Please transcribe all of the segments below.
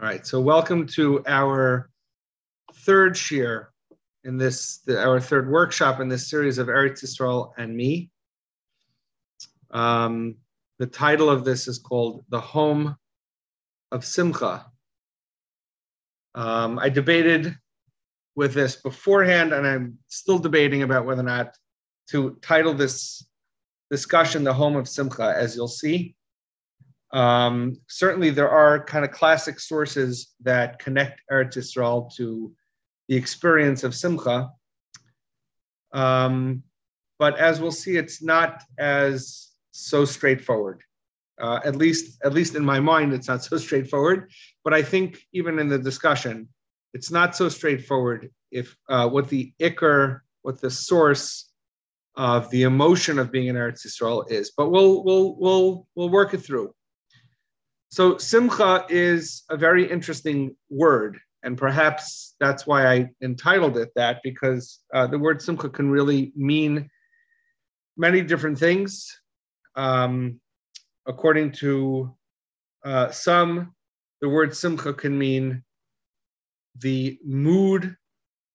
All right, so welcome to our third shiur in this, the, our third workshop in this series of Eretz Yisrael and me. Um, the title of this is called "The Home of Simcha." Um, I debated with this beforehand, and I'm still debating about whether or not to title this discussion "The Home of Simcha," as you'll see. Um, certainly, there are kind of classic sources that connect Eretz Yisrael to the experience of Simcha. Um, but as we'll see, it's not as so straightforward. Uh, at least, at least in my mind, it's not so straightforward. But I think even in the discussion, it's not so straightforward. If uh, what the ikr, what the source of the emotion of being in Eretz Yisrael is, but we'll we'll we'll we'll work it through. So simcha is a very interesting word, and perhaps that's why I entitled it that because uh, the word simcha can really mean many different things. Um, according to uh, some, the word simcha can mean the mood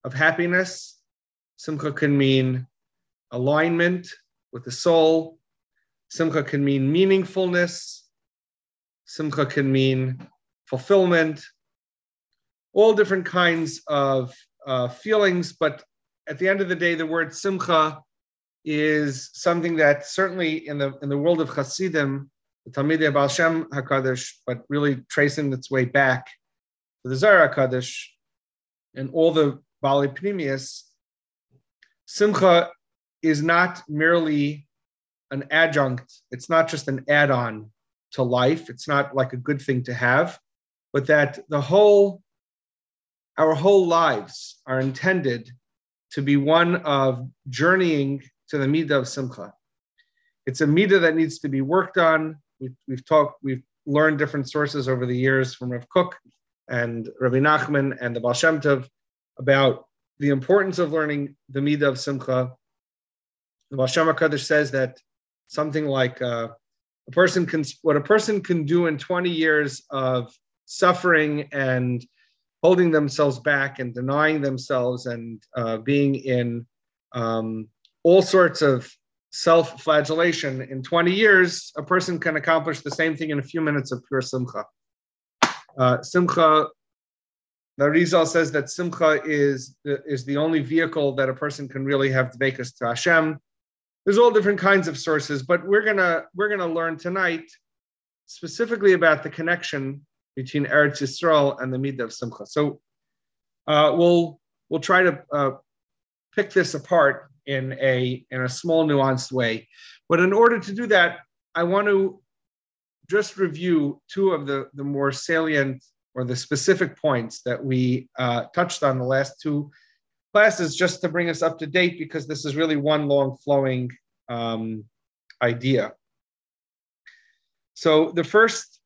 of happiness. Simcha can mean alignment with the soul. Simcha can mean meaningfulness. Simcha can mean fulfillment, all different kinds of uh, feelings. But at the end of the day, the word simcha is something that certainly in the in the world of Hasidim, the Talmidei Baal Shem Hakadosh, but really tracing its way back to the Zohar Hakadosh and all the Bali Pnimius, Simcha is not merely an adjunct. It's not just an add-on to life. It's not like a good thing to have, but that the whole, our whole lives are intended to be one of journeying to the midah of simcha. It's a midah that needs to be worked on. We've, we've talked, we've learned different sources over the years from Rav Kook and Rabbi Nachman and the Baal Shem Tov about the importance of learning the midah of simcha. The Baal Shem HaKadosh says that something like uh, a person can what a person can do in 20 years of suffering and holding themselves back and denying themselves and uh, being in um, all sorts of self-flagellation in 20 years a person can accomplish the same thing in a few minutes of pure simcha. Uh, simcha the Rizal says that simcha is, is the only vehicle that a person can really have to make us to Hashem there's all different kinds of sources, but we're gonna we're gonna learn tonight specifically about the connection between Eretz Yisrael and the Midah of Simcha. So uh, we'll we'll try to uh, pick this apart in a in a small nuanced way. But in order to do that, I want to just review two of the the more salient or the specific points that we uh, touched on the last two classes just to bring us up to date because this is really one long flowing um, idea. So the first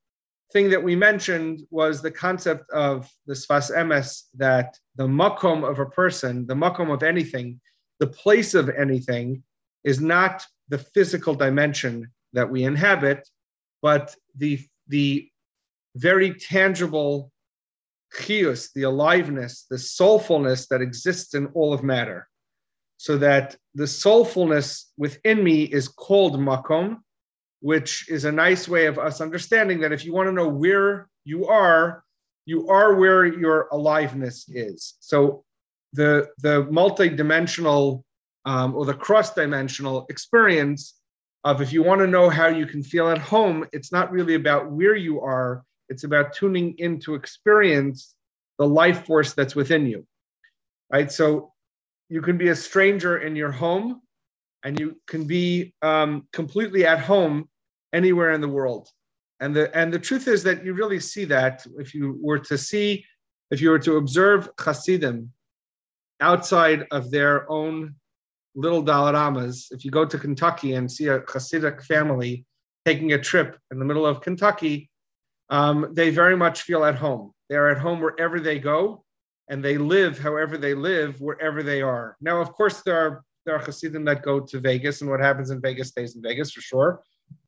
thing that we mentioned was the concept of the sfas emes that the makom of a person, the makom of anything, the place of anything is not the physical dimension that we inhabit, but the, the very tangible chius, the aliveness, the soulfulness that exists in all of matter. So that the soulfulness within me is called makom, which is a nice way of us understanding that if you want to know where you are, you are where your aliveness is. So the, the multi-dimensional um, or the cross-dimensional experience of if you want to know how you can feel at home, it's not really about where you are, it's about tuning in to experience the life force that's within you. Right. So you can be a stranger in your home and you can be um, completely at home anywhere in the world. And the and the truth is that you really see that if you were to see, if you were to observe Hasidim outside of their own little daled amos, if you go to Kentucky and see a Hasidic family taking a trip in the middle of Kentucky, um, they very much feel at home. They're at home wherever they go, and they live however they live wherever they are. Now, of course, there are there are Hasidim that go to Vegas, and what happens in Vegas stays in Vegas for sure.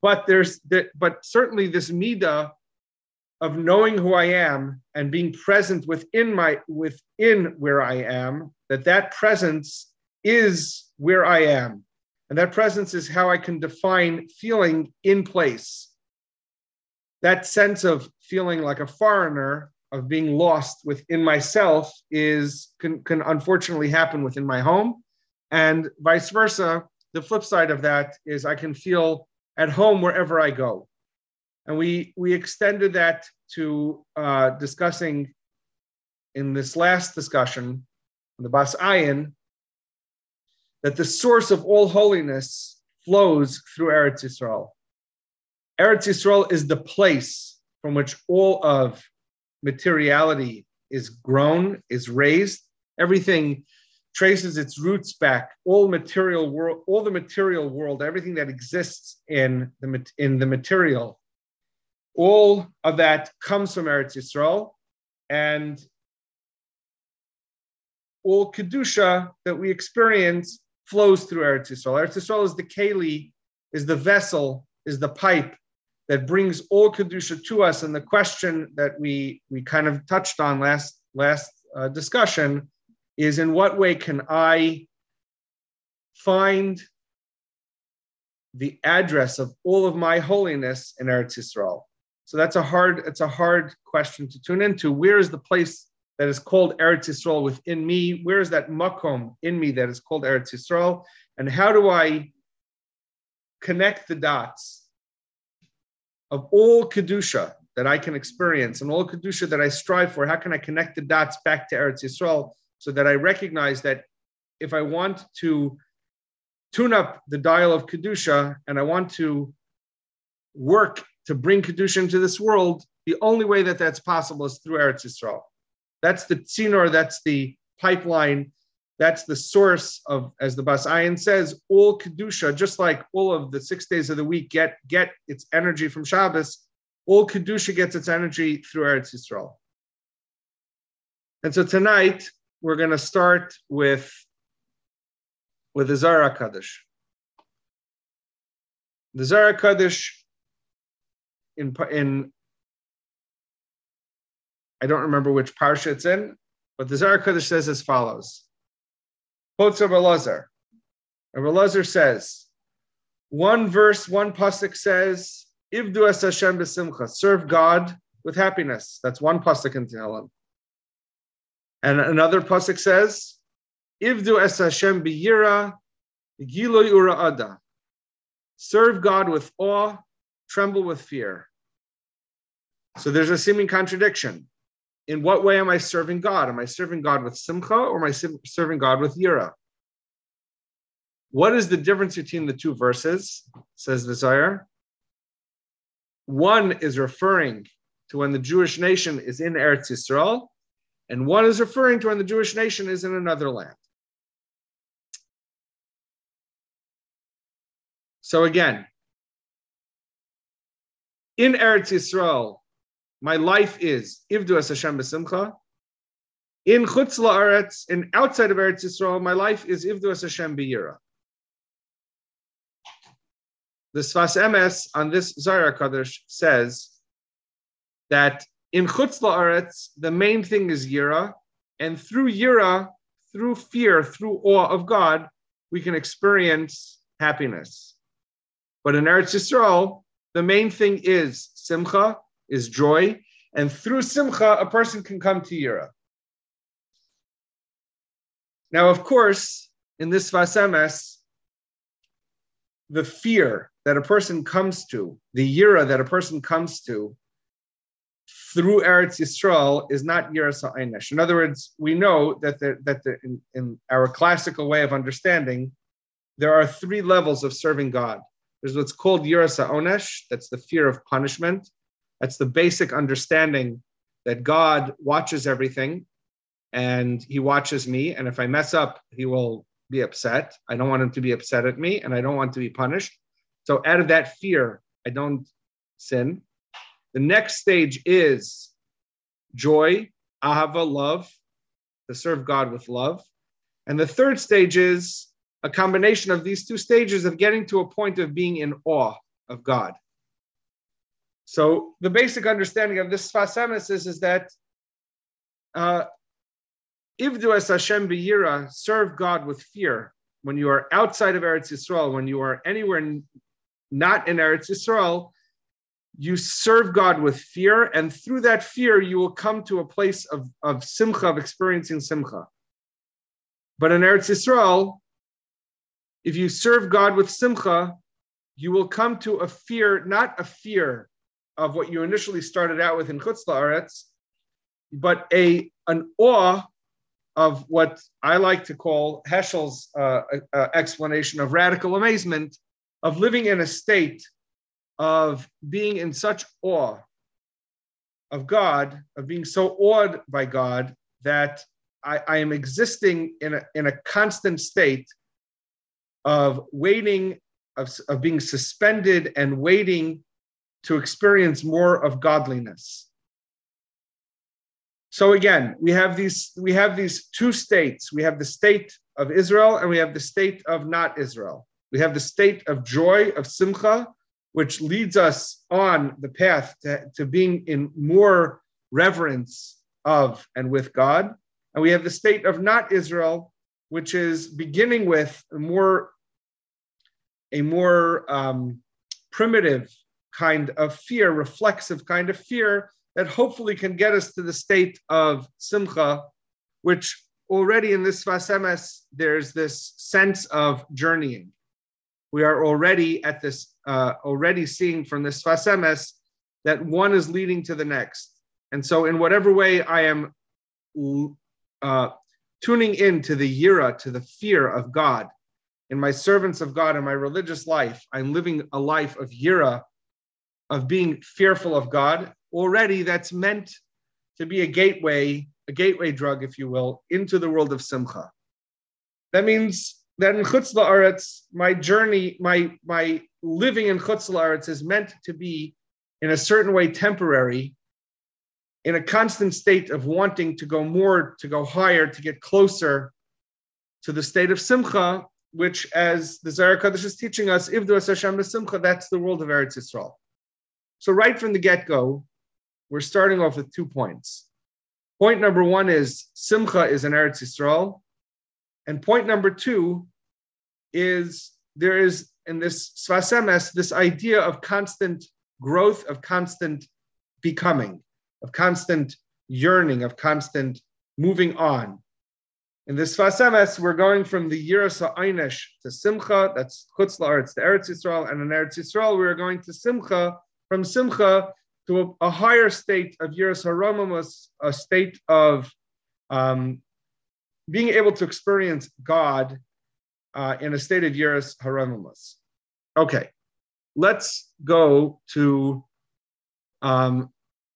But there's but certainly this midah of knowing who I am and being present within my within where I am, that that presence is where I am. And that presence is how I can define feeling in place. That sense of feeling like a foreigner, of being lost within myself, is can, can unfortunately happen within my home. And vice versa. The flip side of that is I can feel at home wherever I go. And we we extended that to uh, discussing in this last discussion, the Bas Ayin, that the source of all holiness flows through Eretz Yisrael. Eretz Yisrael is the place from which all of materiality is grown, is raised. Everything traces its roots back. All material world, all the material world, everything that exists in the in the material all of that comes from Eretz Yisrael, and all kedusha that we experience flows through Eretz Yisrael. Eretz Yisrael is the keli, is the vessel, is the pipe that brings all kedusha to us. And the question that we we kind of touched on last last uh, discussion is, in what way can I find the address of all of my holiness in Eretz Yisrael? So that's a hard, it's a hard question to tune into. Where is the place that is called Eretz Yisrael within me? Where is that makom in me that is called Eretz Yisrael? And how do I connect the dots of all kedusha that I can experience and all kedusha that I strive for? How can I connect the dots back to Eretz Yisrael so that I recognize that if I want to tune up the dial of kedusha and I want to work to bring Kedusha into this world, the only way that that's possible is through Eretz Yisrael. That's the tzinor, that's the pipeline, that's the source of, as the Bas Ayin says, all Kedusha, just like all of the six days of the week get, get its energy from Shabbos, all Kedusha gets its energy through Eretz Yisrael. And so tonight, we're going to start with, with the Zohar Kadosh. The Zohar Kadosh in in I don't remember which parsha it's in, but the Zohar Kodesh says as follows. Quotes of Elazar. Elazar says, one verse, one pasuk says, "Ivdu es Hashem b'simcha," serve God with happiness. That's one pasuk in Tehillim. And another pasuk says, "Ivdu es Hashem b'yira, giloi ura ada." Serve God with awe tremble with fear. So there's a seeming contradiction. In what way am I serving God? Am I serving God with simcha or am I serving God with yira? What is the difference between the two verses? Says the Zohar. One is referring to when the Jewish nation is in Eretz Yisrael, and one is referring to when the Jewish nation is in another land. So again, in Eretz Yisrael, my life is Ivdu es Hashem b'simcha. In Chutz la'aretz, and outside of Eretz Yisrael, my life is Ivdu es Hashem b'yira. The Sfas Emes on this Zohar Kadosh says that in Chutz la'aretz, the main thing is Yira, and through Yira, through fear, through awe of God, we can experience happiness. But in Eretz Yisrael, the main thing is simcha, is joy, and through simcha, a person can come to yira. Now, of course, in this Sfas Emes, the fear that a person comes to, the yira that a person comes to through Eretz Yisrael is not yira sa'inish. In other words, we know that the, that the, in, in our classical way of understanding, there are three levels of serving God. There's what's called Yirasa Onesh, that's the fear of punishment. That's the basic understanding that God watches everything and he watches me. And if I mess up, he will be upset. I don't want him to be upset at me and I don't want to be punished. So out of that fear, I don't sin. The next stage is joy, ahava, love, to serve God with love. And the third stage is a combination of these two stages of getting to a point of being in awe of God. So the basic understanding of this Sfas Emes is, is that uh, Ivdu Hashem b'yira, serve God with fear. When you are outside of Eretz Yisrael, when you are anywhere not in Eretz Yisrael, you serve God with fear, and through that fear, you will come to a place of, of simcha, of experiencing simcha. But in Eretz Yisrael, if you serve God with simcha, you will come to a fear, not a fear of what you initially started out with in Chutz La'aretz, but a an awe of what I like to call Heschel's uh, uh, explanation of radical amazement, of living in a state of being in such awe of God, of being so awed by God that I, I am existing in a, in a constant state of waiting, of, of being suspended and waiting to experience more of godliness. So again, we have these we have these two states. We have the state of Israel and we have the state of not Israel. We have the state of joy of simcha, which leads us on the path to, to being in more reverence of and with God. And we have the state of not Israel, which is beginning with a more a more um, primitive kind of fear, reflexive kind of fear that hopefully can get us to the state of simcha, which already in this Sfas Emes, there's this sense of journeying. We are already at this, uh, already seeing from this Sfas Emes that one is leading to the next. And so, in whatever way I am uh, tuning in to the yira, to the fear of God, in my servants of God, in my religious life, I'm living a life of yira, of being fearful of God, already that's meant to be a gateway, a gateway drug, if you will, into the world of simcha. That means that in Chutz La'aretz, my journey, my, my living in Chutz La'aretz is meant to be, in a certain way, temporary, in a constant state of wanting to go more, to go higher, to get closer to the state of simcha, which, as the Zohar Kadosh is teaching us, Ivdu Hashem Simcha, that's the world of Eretz Yisrael. So right from the get-go, we're starting off with two points. Point number one is Simcha is an Eretz Yisrael. And point number two is there is in this Sfas Emes this idea of constant growth, of constant becoming, of constant yearning, of constant moving on. In this Sfas Emes, we're going from the Yiras Einish to Simcha, that's Chutz La'aretz to Eretz Yisrael, and in Eretz Yisrael, we're going to Simcha, from Simcha to a, a higher state of Yiras Haromamus, a state of um, being able to experience God uh, in a state of Yiras Haromamus. Okay, let's go to um,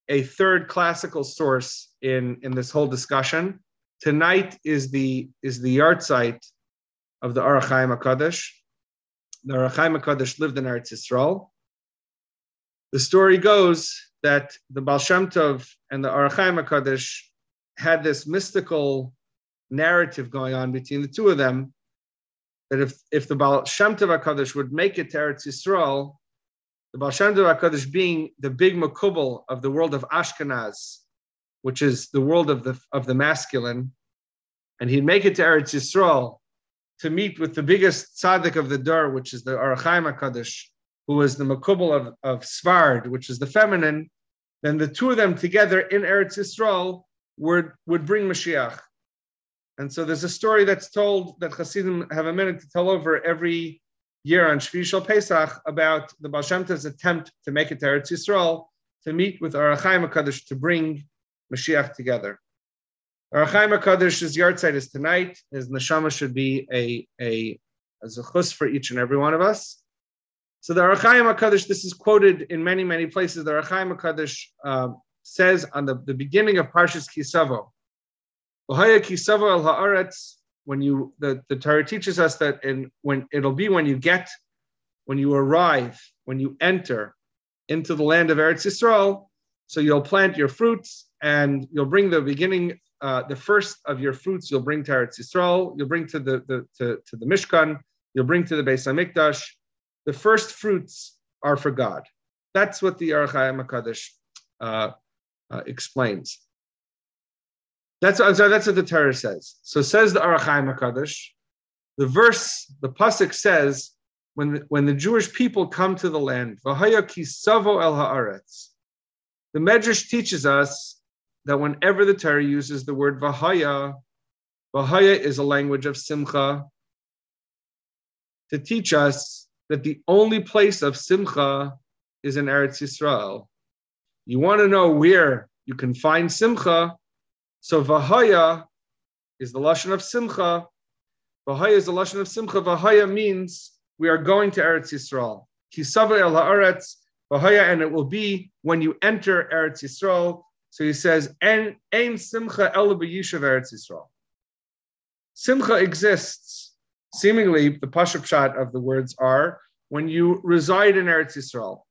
a third classical source in, in this whole discussion. Tonight is the is the yahrzeit of the Ohr HaChaim HaKadosh. The Ohr HaChaim HaKadosh lived in Eretz Yisrael. The story goes that the Baal Shem Tov and the Ohr HaKadosh had this mystical narrative going on between the two of them that if, if the Baal Shem Tov HaKadosh would make it to Eretz Yisrael, the Baal Shem Tov HaKadosh being the big makubal of the world of Ashkenaz, which is the world of the, of the masculine, and he'd make it to Eretz Yisrael to meet with the biggest tzaddik of the Dar, which is the Ohr HaKadosh, who was the makubal of, of Sefard, which is the feminine, then the two of them together in Eretz Yisrael would, would bring Mashiach. And so there's a story that's told that Hasidim have a minhag to tell over every year on Shvi Shal Pesach about the Baal Shem attempt to make it to Eretz Yisrael, to meet with Ohr HaChaim HaKadosh to bring Mashiach together. Ohr HaChaim HaKadosh's yahrzeit is tonight. His neshama should be a, a, a zechus for each and every one of us. So the Ohr HaChaim HaKadosh, this is quoted in many, many places. The Ohr HaChaim HaKadosh uh, says on the, the beginning of Parshas Kisavo, Kisavo al Haaretz, when you, the, the Torah teaches us that in, when it'll be when you get, when you arrive, when you enter into the land of Eretz Yisrael, so you'll plant your fruits and you'll bring the beginning, uh, the first of your fruits you'll bring to Eretz Yisrael, you'll bring to the, the to, to the Mishkan, you'll bring to the Beis Hamikdash, the first fruits are for God. That's what the Ohr HaChaim HaKadosh uh, uh, explains. That's, I'm sorry, that's what the Torah says. So says the Ohr HaChaim HaKadosh. The verse, the pasuk says, when the, when the Jewish people come to the land, V'haya kisavo el haaretz. The Medrash teaches us that whenever the Torah uses the word Vahaya, Vahaya is a language of Simcha to teach us that the only place of Simcha is in Eretz Yisrael. You want to know where you can find Simcha, so Vahaya is the Lashon of Simcha. Vahaya is the Lashon of Simcha. Vahaya means we are going to Eretz Yisrael. Kisava el haaretz v'haya, and it will be when you enter Eretz Yisrael. So he says, "En ein simcha el Eretz Yisrael." Simcha exists. Seemingly, the pashut pshat of the words are when you reside in Eretz Yisrael.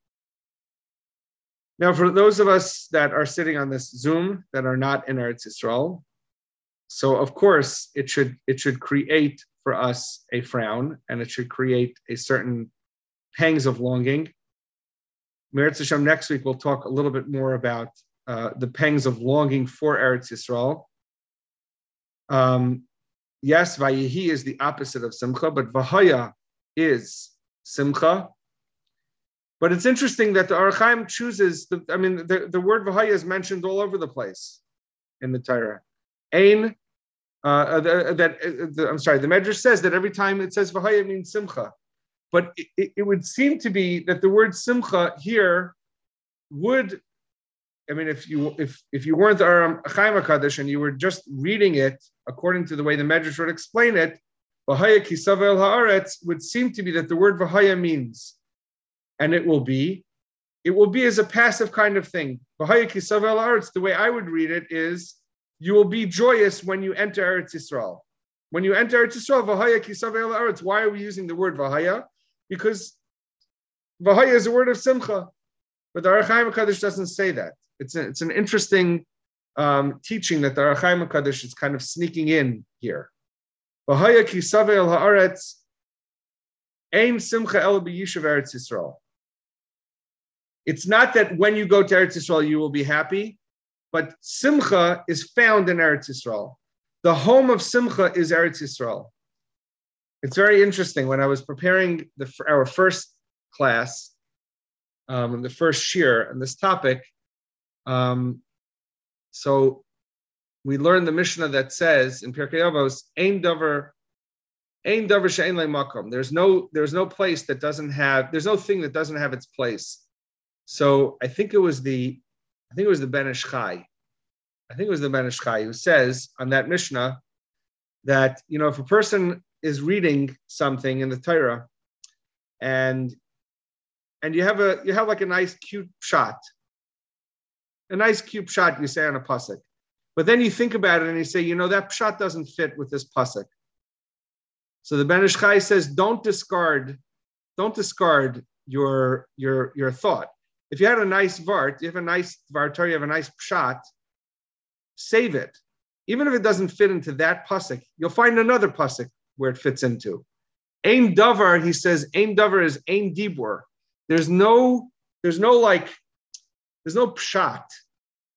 Now, for those of us that are sitting on this Zoom that are not in Eretz Yisrael, so of course it should it should create for us a frown, and it should create a certain pangs of longing. Meretz Hashem, next week we'll talk a little bit more about uh, the pangs of longing for Eretz Yisrael. Um, yes, Vayihi is the opposite of Simcha, but Vahaya is Simcha. But it's interesting that the Ohr HaChaim chooses, the, I mean, the, the word Vahaya is mentioned all over the place in the Torah. Ein uh, uh, uh, that uh, the, I'm sorry, the Medrash says that every time it says Vahaya means Simcha. But it, it, would seem to be that the word Simcha here would, I mean, if you if if you weren't the Ohr HaChaim um, HaKadosh and you were just reading it according to the way the Medrash would explain it, Vahaya Kisavel Haaretz would seem to be that the word Vahaya means, and it will be, it will be as a passive kind of thing. Vahaya Kisavel Haaretz, the way I would read it is you will be joyous when you enter Eretz Yisrael. When you enter Eretz Yisrael, Vahaya Kisavei Eretz. Why are we using the word Vahaya? Because Vahaya is a word of Simcha, but the Ohr HaChaim HaKadosh doesn't say that. It's, a, it's an interesting um, teaching that the Ohr HaChaim HaKadosh is kind of sneaking in here. Vahaya Kisavei El Haaretz Ein Simcha El B'Yishav Eretz Yisrael. It's not that when you go to Eretz Yisrael you will be happy. But Simcha is found in Eretz Yisrael. The home of Simcha is Eretz Yisrael. It's very interesting. When I was preparing the, our first class, um, the first shiur on this topic, um, so we learned the Mishnah that says in Pirkei Avos, "Ein davar, ein davar she'ein makom." There's no, there's no place that doesn't have, there's no thing that doesn't have its place. So I think it was the I think it was the Ben Ish Chai. I think it was the Ben Ish Chai who says on that Mishnah that, you know, if a person is reading something in the Torah and and you have a you have like a nice cute pshat, a nice cube pshat you say on a pasuk, but then you think about it and you say, you know, that pshat doesn't fit with this pasuk. So the Ben Ish Chai says, don't discard, don't discard your your your thought if you had a nice vart, you have a nice vartar, you have a nice pshat, save it. Even if it doesn't fit into that pasuk, you'll find another pasuk where it fits into. Ain davar, he says, ain davar is ain dibur. There's no, there's no like, there's no pshat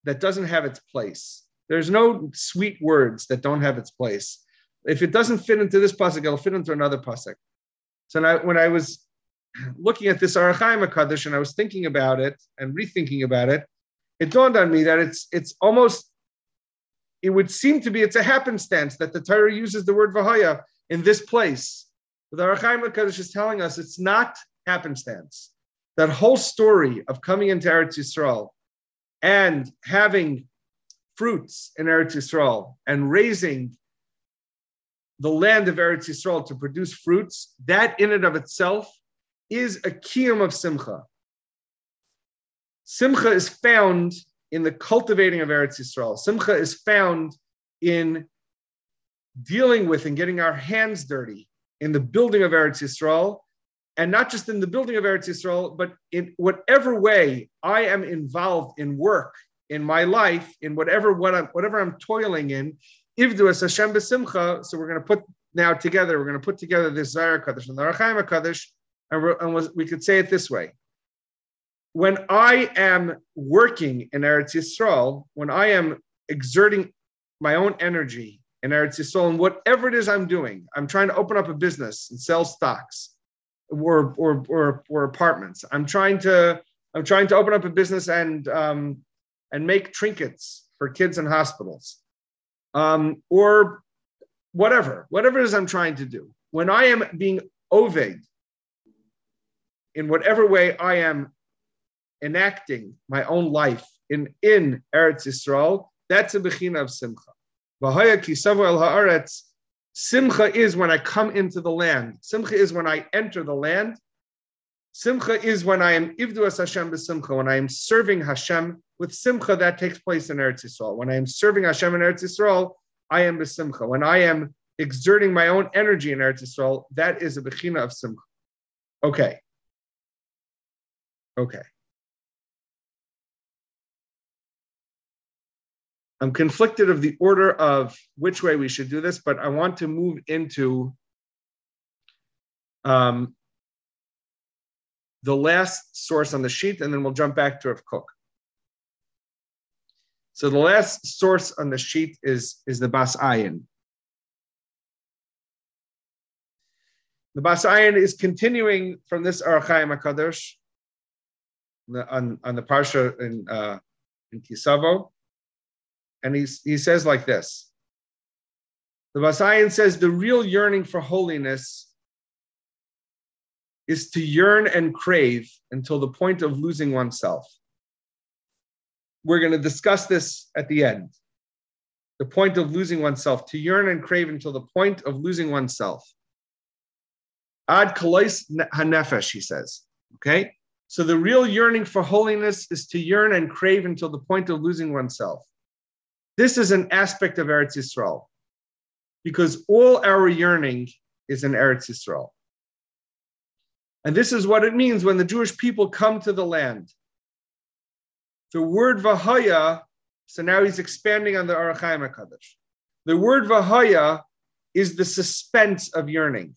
that doesn't have its place. There's no sweet words that don't have its place. If it doesn't fit into this pasuk, it'll fit into another pasuk. So now, when I was looking at this Ohr HaChaim HaKadosh and I was thinking about it and rethinking about it, it dawned on me that it's it's almost it would seem to be it's a happenstance that the Torah uses the word Vahaya in this place. But the Ohr HaChaim HaKadosh is telling us it's not happenstance. That whole story of coming into Eretz Yisrael and having fruits in Eretz Yisrael and raising the land of Eretz Yisrael to produce fruits, that in and of itself is a kiyum of simcha. Simcha is found in the cultivating of Eretz Yisrael. Simcha is found in dealing with and getting our hands dirty in the building of Eretz Yisrael, and not just in the building of Eretz Yisrael, but in whatever way I am involved in work in my life, in whatever what I'm, whatever I'm toiling in. Ivdu as Hashem b'simcha. So we're going to put now together. We're going to put together this Zayar Kaddish and the Ohr HaChaim Kaddish and, and we could say it this way when I am working in Eretz Yisrael, when I am exerting my own energy in Eretz Yisrael, and whatever it is I'm doing, I'm trying to open up a business and sell stocks or or or, or apartments. I'm trying to I'm trying to open up a business and um, and make trinkets for kids in hospitals, um, or whatever, whatever it is I'm trying to do. When I am being oved in whatever way I am enacting my own life in, in Eretz Yisrael, that's a bechina of simcha. Simcha is when I come into the land. Simcha is when I enter the land. Simcha is when I am ivdu as Hashem b'simcha, when I am serving Hashem with simcha that takes place in Eretz Yisrael. When I am serving Hashem in Eretz Yisrael, I am b'simcha. When I am exerting my own energy in Eretz Yisrael, that is a bechina of simcha. Okay. Okay. I'm conflicted of the order of which way we should do this, but I want to move into um, the last source on the sheet, and then we'll jump back to Rav Kook. So the last source on the sheet is, is the Bas Ayin. The Bas Ayin is continuing from this Ohr HaChaim HaKadosh on, on the Parsha in, uh, in Kisavo. And he's, he says like this. The Bas Ayin says the real yearning for holiness is to yearn and crave until the point of losing oneself. We're going to discuss this at the end. The point of losing oneself, to yearn and crave until the point of losing oneself. Ad kalais hanefesh, he says. Okay? So the real yearning for holiness is to yearn and crave until the point of losing oneself. This is an aspect of Eretz Yisrael, because all our yearning is in Eretz Yisrael. And this is what it means when the Jewish people come to the land. The word Vahaya, so now he's expanding on the Ohr HaChaim HaKadosh. The word Vahaya is the suspense of yearning.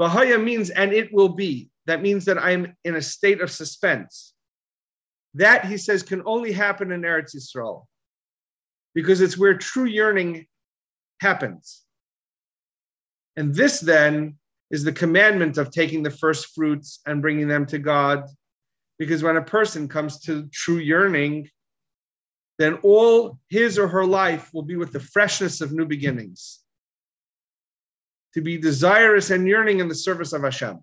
Vahaya means, and it will be. That means that I'm in a state of suspense. That, he says, can only happen in Eretz Yisrael because it's where true yearning happens. And this then is the commandment of taking the first fruits and bringing them to God. Because when a person comes to true yearning, then all his or her life will be with the freshness of new beginnings. To be desirous and yearning in the service of Hashem.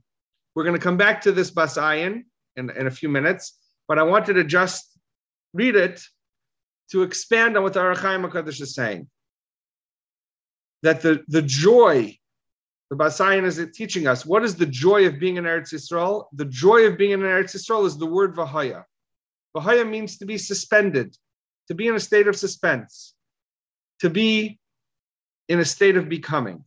We're going to come back to this Bas Ayin in, in a few minutes, but I wanted to just read it to expand on what the Ohr HaChaim HaKadosh is saying. That the, the joy the Bas Ayin is teaching us what is the joy of being in Eretz Yisrael? The joy of being in Eretz Yisrael is the word Vahaya. Vahaya means to be suspended, to be in a state of suspense, to be in a state of becoming.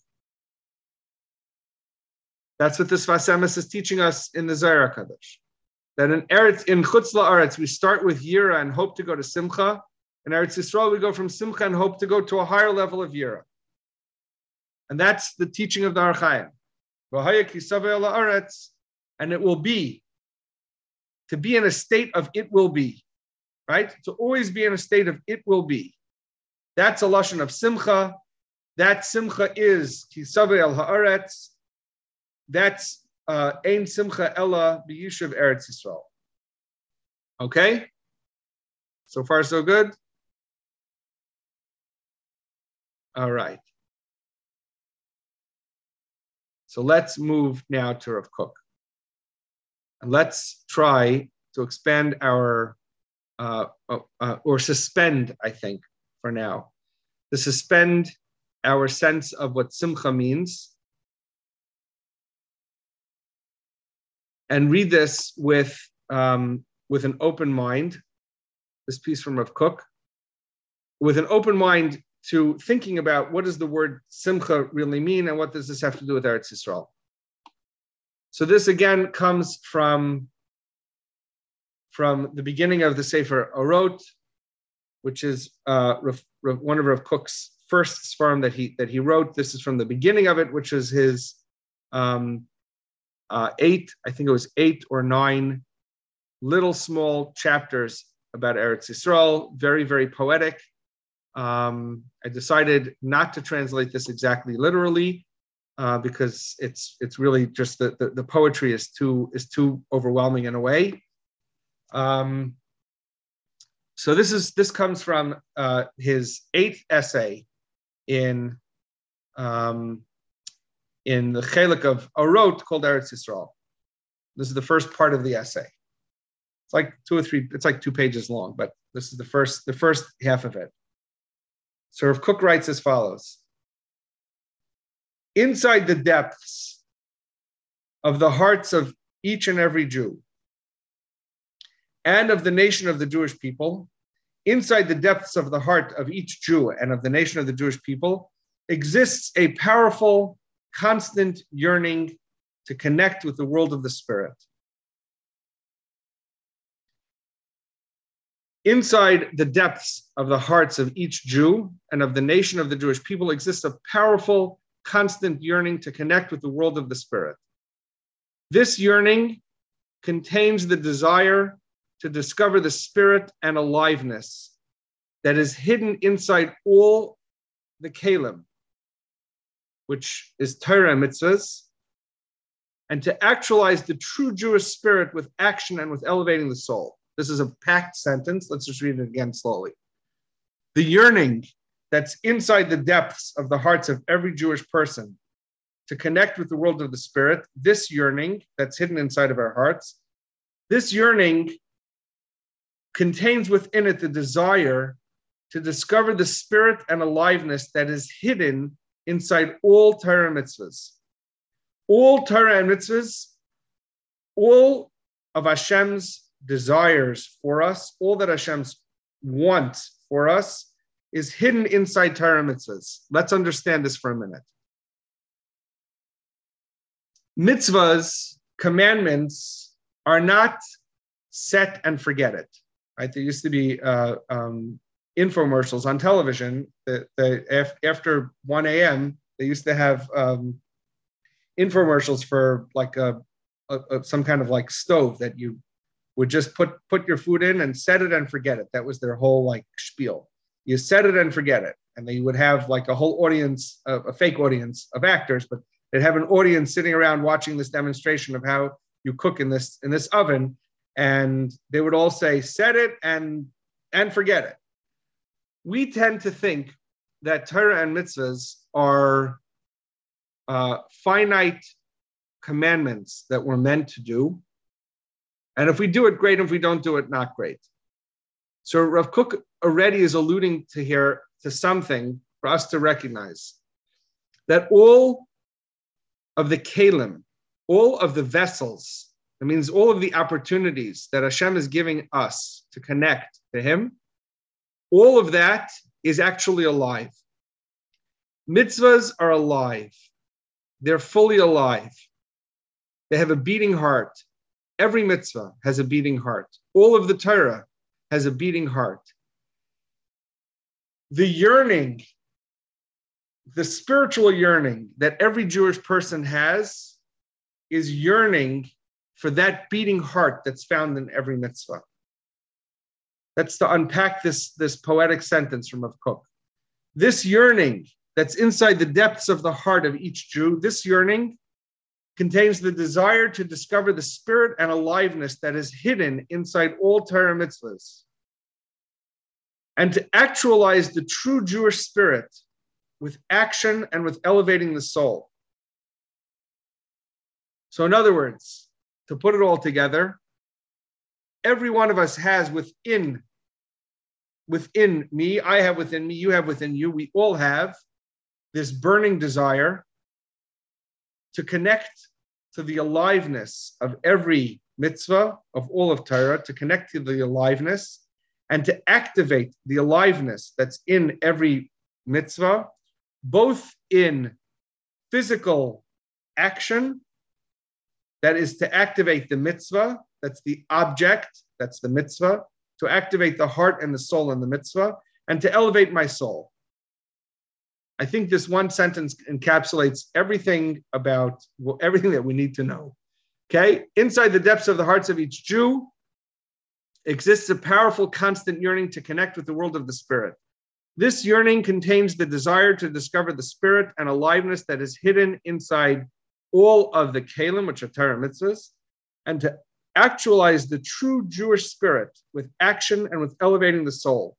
That's what this Sfas Emes is teaching us in the Zohar Kadosh. That in Eretz, in Chutz La'aretz, we start with Yira and hope to go to Simcha. In Eretz Yisrael, we go from Simcha and hope to go to a higher level of Yira. And that's the teaching of the Ohr HaChaim. And it will be to be in a state of it will be, right? To always be in a state of it will be. That's a lashon of simcha. That simcha is kisave el haaretz. That's uh, ein simcha ella b'yishuv eretz Yisrael. Okay, so far so good. All right. So let's move now to Rav Kook. And let's try to expand our, uh, uh, uh, or suspend, I think, for now, to suspend our sense of what simcha means and read this with, um, with an open mind, this piece from Rav Kook, with an open mind to thinking about what does the word simcha really mean and what does this have to do with Eretz Yisrael. So this again comes from, from the beginning of the Sefer Orot, which is uh, one of Rav Kook's first seforim that he that he wrote. This is from the beginning of it, which is his um, uh, eight, I think it was eight or nine little small chapters about Eretz Yisrael, very, very poetic. Um, I decided not to translate this exactly literally uh, because it's it's really just the, the, the poetry is too is too overwhelming in a way. Um, so this is this comes from uh, his eighth essay in um, in the chelik of Orot called Eretz Yisrael. This is the first part of the essay. It's like two or three. It's like two pages long, but this is the first the first half of it. So Rav Kook writes as follows: Inside the depths of the hearts of each and every Jew, and of the nation of the Jewish people, inside the depths of the heart of each Jew and of the nation of the Jewish people, exists a powerful, constant yearning to connect with the world of the Spirit. Inside the depths of the hearts of each Jew and of the nation of the Jewish people exists a powerful, constant yearning to connect with the world of the Spirit. This yearning contains the desire to discover the spirit and aliveness that is hidden inside all the kalim, which is Torah mitzvahs, and to actualize the true Jewish spirit with action and with elevating the soul. This is a packed sentence. Let's just read it again slowly. The yearning that's inside the depths of the hearts of every Jewish person to connect with the world of the spirit, this yearning that's hidden inside of our hearts, this yearning contains within it the desire to discover the spirit and aliveness that is hidden inside all Torah mitzvahs. All Torah mitzvahs, all of Hashem's desires for us, all that Hashem's wants for us, is hidden inside Torah mitzvahs. Let's understand this for a minute. Mitzvahs, commandments, are not set and forget it right? There used to be uh, um, infomercials on television that, that after 1 a.m. they used to have um, infomercials for like a, a, a, some kind of like stove that you would just put put your food in and set it and forget it. That was their whole like spiel. You set it and forget it, and they would have like a whole audience, a, a fake audience of actors, but they'd have an audience sitting around watching this demonstration of how you cook in this in this oven and they would all say set it and and forget it we tend to think that torah and mitzvahs are uh, finite commandments that we're meant to do and if we do it great if we don't do it not great so rav kook already is alluding to here to something for us to recognize that all of the kalim all of the vessels it means all of the opportunities that Hashem is giving us to connect to Him, all of that is actually alive. Mitzvahs are alive, they're fully alive. They have a beating heart. Every mitzvah has a beating heart. All of the Torah has a beating heart. The yearning, the spiritual yearning that every Jewish person has is yearning for that beating heart that's found in every mitzvah. That's to unpack this, this poetic sentence from Rav Kook. This yearning that's inside the depths of the heart of each Jew, this yearning contains the desire to discover the spirit and aliveness that is hidden inside all Torah mitzvahs, and to actualize the true Jewish spirit with action and with elevating the soul. So, in other words, to put it all together, every one of us has within within me, I have within me, you have within you, we all have this burning desire to connect to the aliveness of every mitzvah of all of Torah, to connect to the aliveness and to activate the aliveness that's in every mitzvah, both in physical action that is to activate the mitzvah, that's the object, that's the mitzvah, to activate the heart and the soul in the mitzvah, and to elevate my soul. I think this one sentence encapsulates everything about well, everything that we need to know. Okay, inside the depths of the hearts of each Jew exists a powerful, constant yearning to connect with the world of the spirit. This yearning contains the desire to discover the spirit and aliveness that is hidden inside all of the kalim, which are Torah mitzvahs, and to actualize the true Jewish spirit with action and with elevating the soul.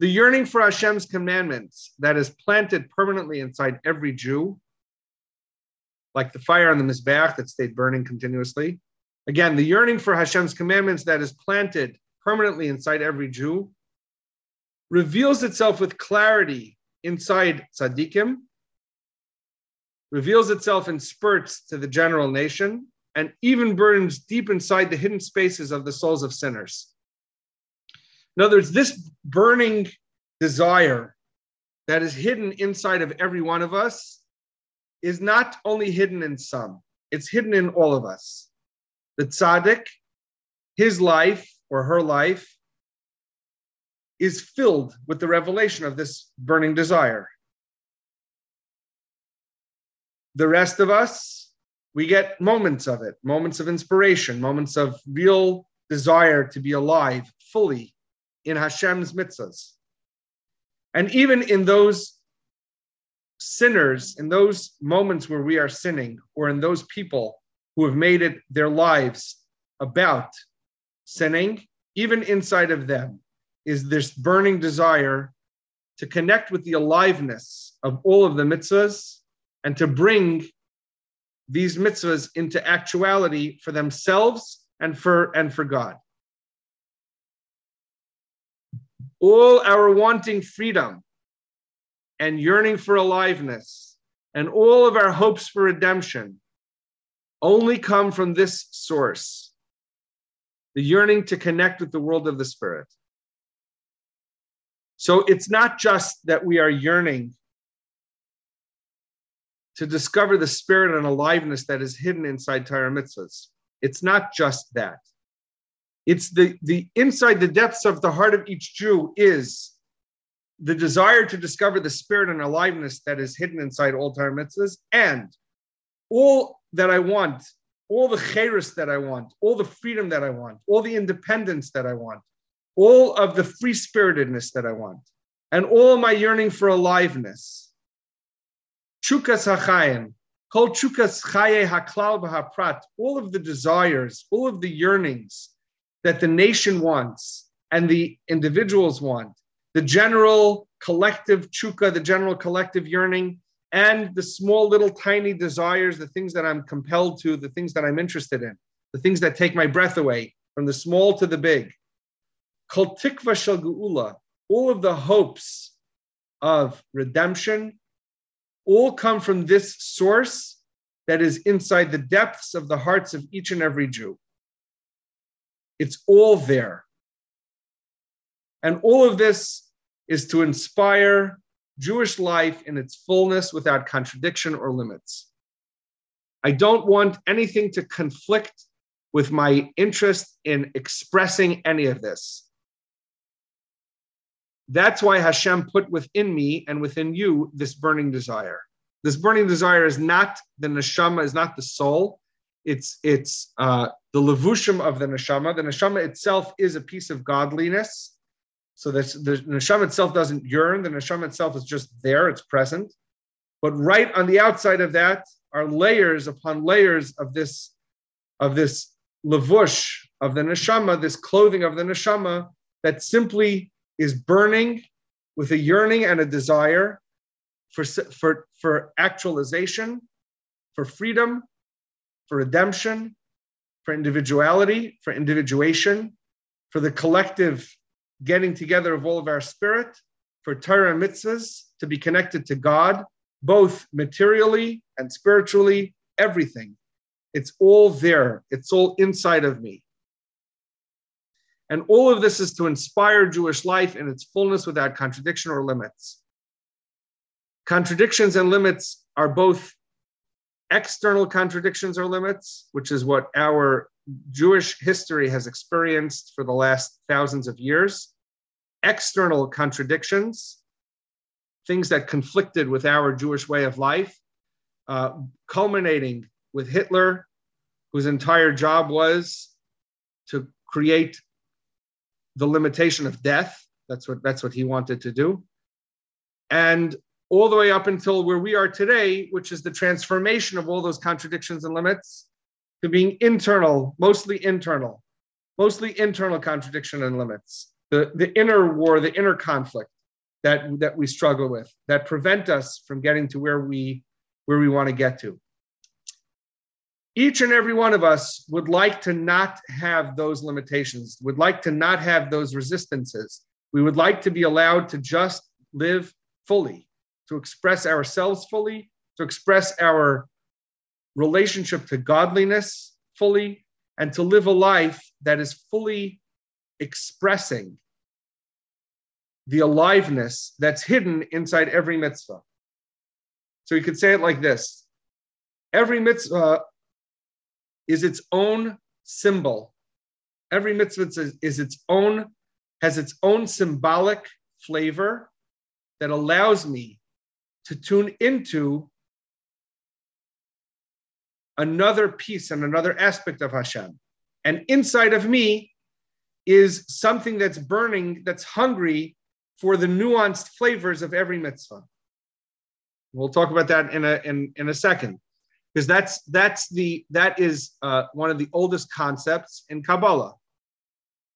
The yearning for Hashem's commandments that is planted permanently inside every Jew, like the fire on the Mizbeach that stayed burning continuously. Again, the yearning for Hashem's commandments that is planted permanently inside every Jew reveals itself with clarity inside tzaddikim, reveals itself in spurts to the general nation, and even burns deep inside the hidden spaces of the souls of sinners. In other words, this burning desire that is hidden inside of every one of us is not only hidden in some, it's hidden in all of us. The tzaddik, his life or her life, is filled with the revelation of this burning desire. The rest of us, we get moments of it, moments of inspiration, moments of real desire to be alive fully in Hashem's mitzvahs. And even in those sinners, in those moments where we are sinning, or in those people who have made it their lives about sinning, even inside of them is this burning desire to connect with the aliveness of all of the mitzvahs and to bring these mitzvahs into actuality for themselves and for and for God. All our wanting freedom and yearning for aliveness and all of our hopes for redemption only come from this source the yearning to connect with the world of the spirit. So it's not just that we are yearning to discover the spirit and aliveness that is hidden inside Torah. It's not just that. It's the, the inside the depths of the heart of each Jew is the desire to discover the spirit and aliveness that is hidden inside all Torah mitzvahs, and all that I want, all the cherus that I want, all the freedom that I want, all the independence that I want, all of the free spiritedness that I want, and all my yearning for aliveness. Chukas hachayim, kol chukas chaye haklal b'haprat, all of the desires, all of the yearnings that the nation wants and the individuals want, the general collective chuka, the general collective yearning, and the small little tiny desires, the things that I'm compelled to, the things that I'm interested in, the things that take my breath away, from the small to the big. Kol tikva shel geula, all of the hopes of redemption, all come from this source that is inside the depths of the hearts of each and every Jew. It's all there. And all of this is to inspire Jewish life in its fullness without contradiction or limits. I don't want anything to conflict with my interest in expressing any of this. That's why Hashem put within me and within you this burning desire. This burning desire is not the neshama, is not the soul. It's it's uh, the levushim of the neshama. The neshama itself is a piece of godliness. So this, the neshama itself doesn't yearn. The neshama itself is just there. It's present. But right on the outside of that are layers upon layers of this of this levush of the neshama, this clothing of the neshama that simply is burning with a yearning and a desire for, for, for actualization, for freedom, for redemption, for individuality, for individuation, for the collective getting together of all of our spirit, for Torah mitzvahs to be connected to God, both materially and spiritually, everything. It's all there, it's all inside of me. And all of this is to inspire Jewish life in its fullness without contradiction or limits. Contradictions and limits are both external contradictions or limits, which is what our Jewish history has experienced for the last thousands of years. External contradictions, things that conflicted with our Jewish way of life, uh, culminating with Hitler, whose entire job was to create the limitation of death. That's what that's what he wanted to do. And all the way up until where we are today, which is the transformation of all those contradictions and limits to being internal, mostly internal, mostly internal contradiction and limits. The, the inner war, the inner conflict that, that we struggle with, that prevent us from getting to where we where we want to get to. Each and every one of us would like to not have those limitations, would like to not have those resistances. We would like to be allowed to just live fully, to express ourselves fully, to express our relationship to godliness fully, and to live a life that is fully expressing the aliveness that's hidden inside every mitzvah. So you could say it like this every mitzvah is its own symbol. Every mitzvah is, its own, has its own symbolic flavor that allows me to tune into another piece and another aspect of Hashem. And inside of me is something that's burning, that's hungry for the nuanced flavors of every mitzvah. We'll talk about that in a in, in a second, because that's that's the that is uh, one of the oldest concepts in Kabbalah.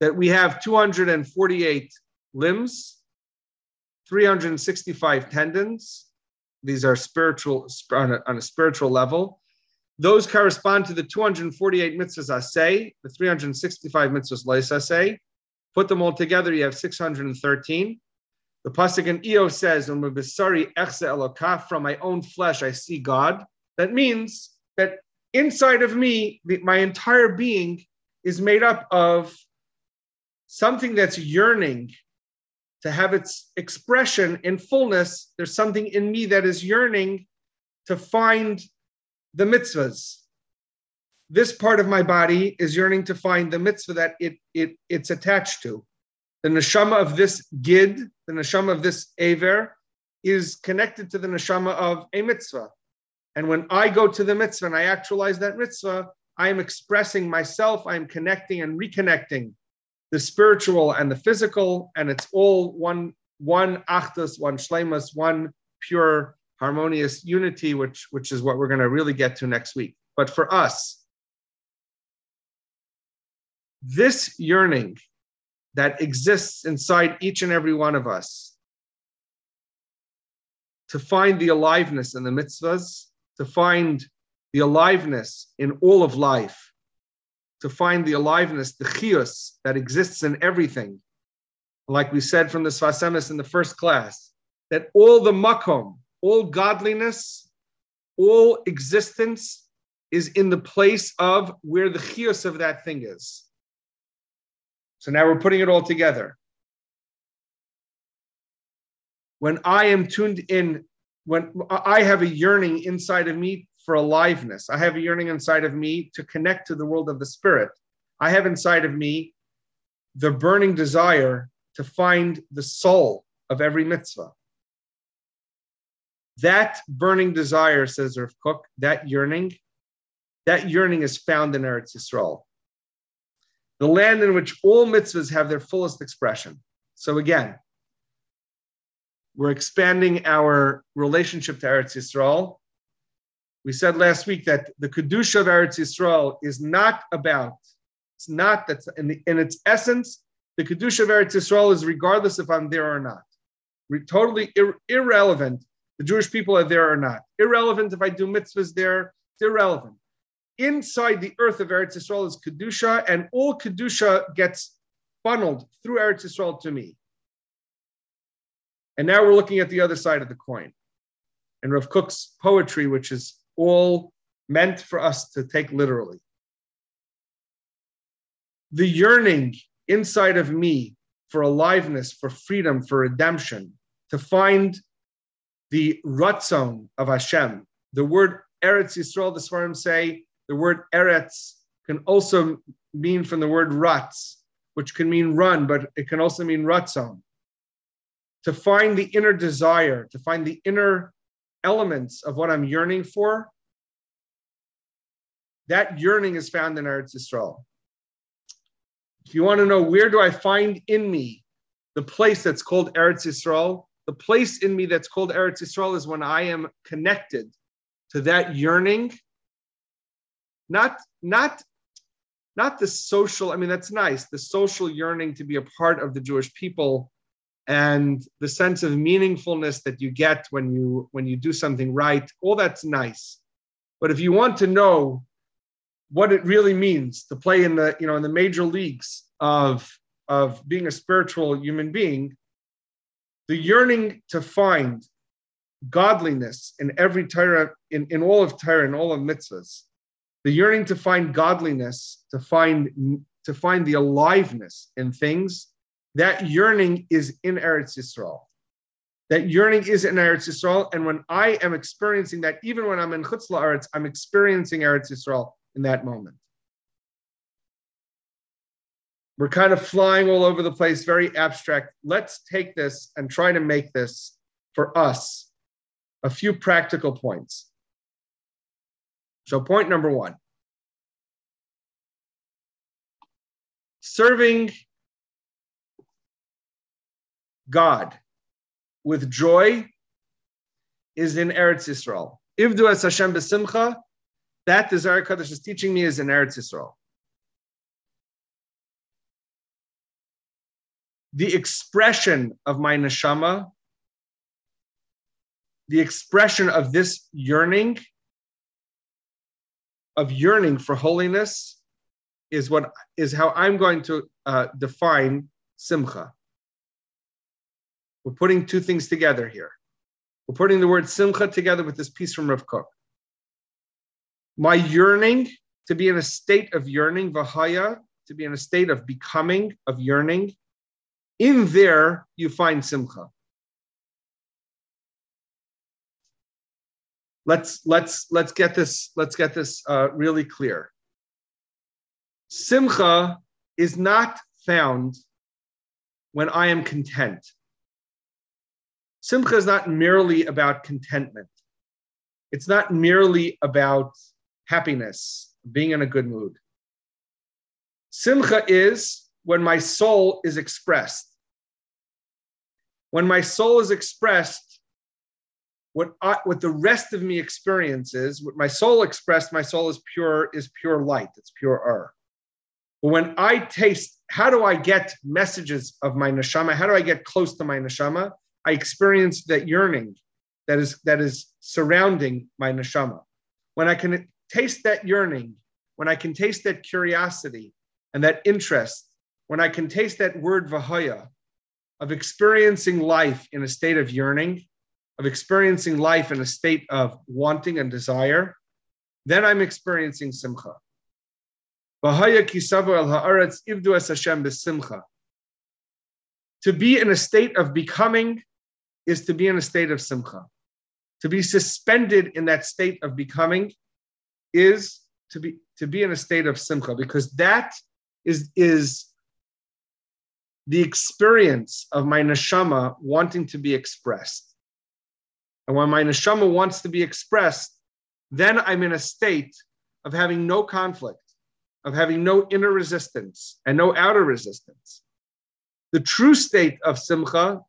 That we have 248 limbs, 365 tendons. These are spiritual on a, on a spiritual level. Those correspond to the 248 mitzvahs I say, the 365 mitzvahs lois say. Put them all together, you have 613. The pasuk in Iyov says, "From my own flesh I see God." That means that inside of me, my entire being is made up of something that's yearning to have its expression in fullness. There's something in me that is yearning to find the mitzvahs. This part of my body is yearning to find the mitzvah that it, it, it's attached to. The neshama of this gid, the neshama of this aver, is connected to the neshama of a mitzvah. And when I go to the mitzvah and I actualize that mitzvah, I am expressing myself, I am connecting and reconnecting the spiritual and the physical, and it's all one one achdus, one shlemus, one pure harmonious unity, which which is what we're going to really get to next week. But for us, this yearning that exists inside each and every one of us to find the aliveness in the mitzvahs, to find the aliveness in all of life, to find the aliveness, the chios that exists in everything. Like we said from the Sfas Emes in the first class, that all the makom, all godliness, all existence is in the place of where the chios of that thing is. So now we're putting it all together. When I am tuned in, when I have a yearning inside of me for aliveness, I have a yearning inside of me to connect to the world of the spirit. I have inside of me the burning desire to find the soul of every mitzvah. That burning desire, says Rav Kook, that yearning, that yearning is found in Eretz Yisrael the land in which all mitzvahs have their fullest expression. So again, we're expanding our relationship to Eretz Yisrael. We said last week that the kedusha of Eretz Yisrael is not about. It's not that's in, in its essence. The kedusha of Eretz Yisrael is regardless if I'm there or not. We're totally ir- irrelevant. The Jewish people are there or not. Irrelevant if I do mitzvahs there. It's irrelevant inside the earth of Eretz Yisrael is Kedusha, and all Kedusha gets funneled through Eretz Yisrael to me. And now we're looking at the other side of the coin. And Rav Kook's poetry, which is all meant for us to take literally. The yearning inside of me for aliveness, for freedom, for redemption, to find the rutzon of Hashem. The word Eretz Yisrael, the Svarim say, the word eretz can also mean from the word ratz, which can mean run, but it can also mean ratzon. To find the inner desire, to find the inner elements of what I'm yearning for, that yearning is found in Eretz Yisrael. if you want to know where do I find in me the place that's called Eretz Yisrael, the place in me that's called Eretz Yisrael is when I am connected to that yearning, not not not the social. I mean, that's nice. The social yearning to be a part of the Jewish people, and the sense of meaningfulness that you get when you when you do something right. All that's nice, but if you want to know what it really means to play in the you know in the major leagues of of being a spiritual human being the yearning to find godliness in every Torah, in, in all of Torah and all of mitzvahs, the yearning to find godliness, to find to find the aliveness in things, that yearning is in Eretz Yisrael. That yearning is in Eretz Yisrael, and when I am experiencing that, even when I'm in Chutz La'aretz, I'm experiencing Eretz Yisrael in that moment. We're kind of flying all over the place, very abstract. Let's take this and try to make this for us a few practical points. So, point number one serving God with joy is in Eretz Yisrael. Ivdu as Hashem besimcha, that the Zohar Kadosh is teaching me is in Eretz Yisrael. the expression of my neshama, the expression of this yearning, of yearning for holiness, is what is how I'm going to uh, define simcha. We're putting two things together here. We're putting the word simcha together with this piece from Rav Kook. My yearning to be in a state of yearning, vahaya, to be in a state of becoming, of yearning, in there you find simcha. Let's let's let's get this let's get this uh, really clear. Simcha is not found when I am content. Simcha is not merely about contentment. It's not merely about happiness, being in a good mood. Simcha is when my soul is expressed. When my soul is expressed, what, I, what the rest of me experiences, what my soul expressed, my soul is pure, is pure light. It's pure air. But when I taste, how do I get messages of my neshama? How do I get close to my neshama? I experience that yearning that is that is surrounding my neshama. When I can taste that yearning, when I can taste that curiosity and that interest, when I can taste that word vahaya, of experiencing life in a state of yearning, of experiencing life in a state of wanting and desire, then I'm experiencing simcha. Vahaya kisavo al ha'aretz ibdu as hashem bis simcha. To be in a state of becoming is to be in a state of simcha. To be suspended in that state of becoming is to be to be in a state of simcha because that is is the experience of my neshama wanting to be expressed. And when my neshama wants to be expressed, then I'm in a state of having no conflict, of having no inner resistance and no outer resistance. The true state of simcha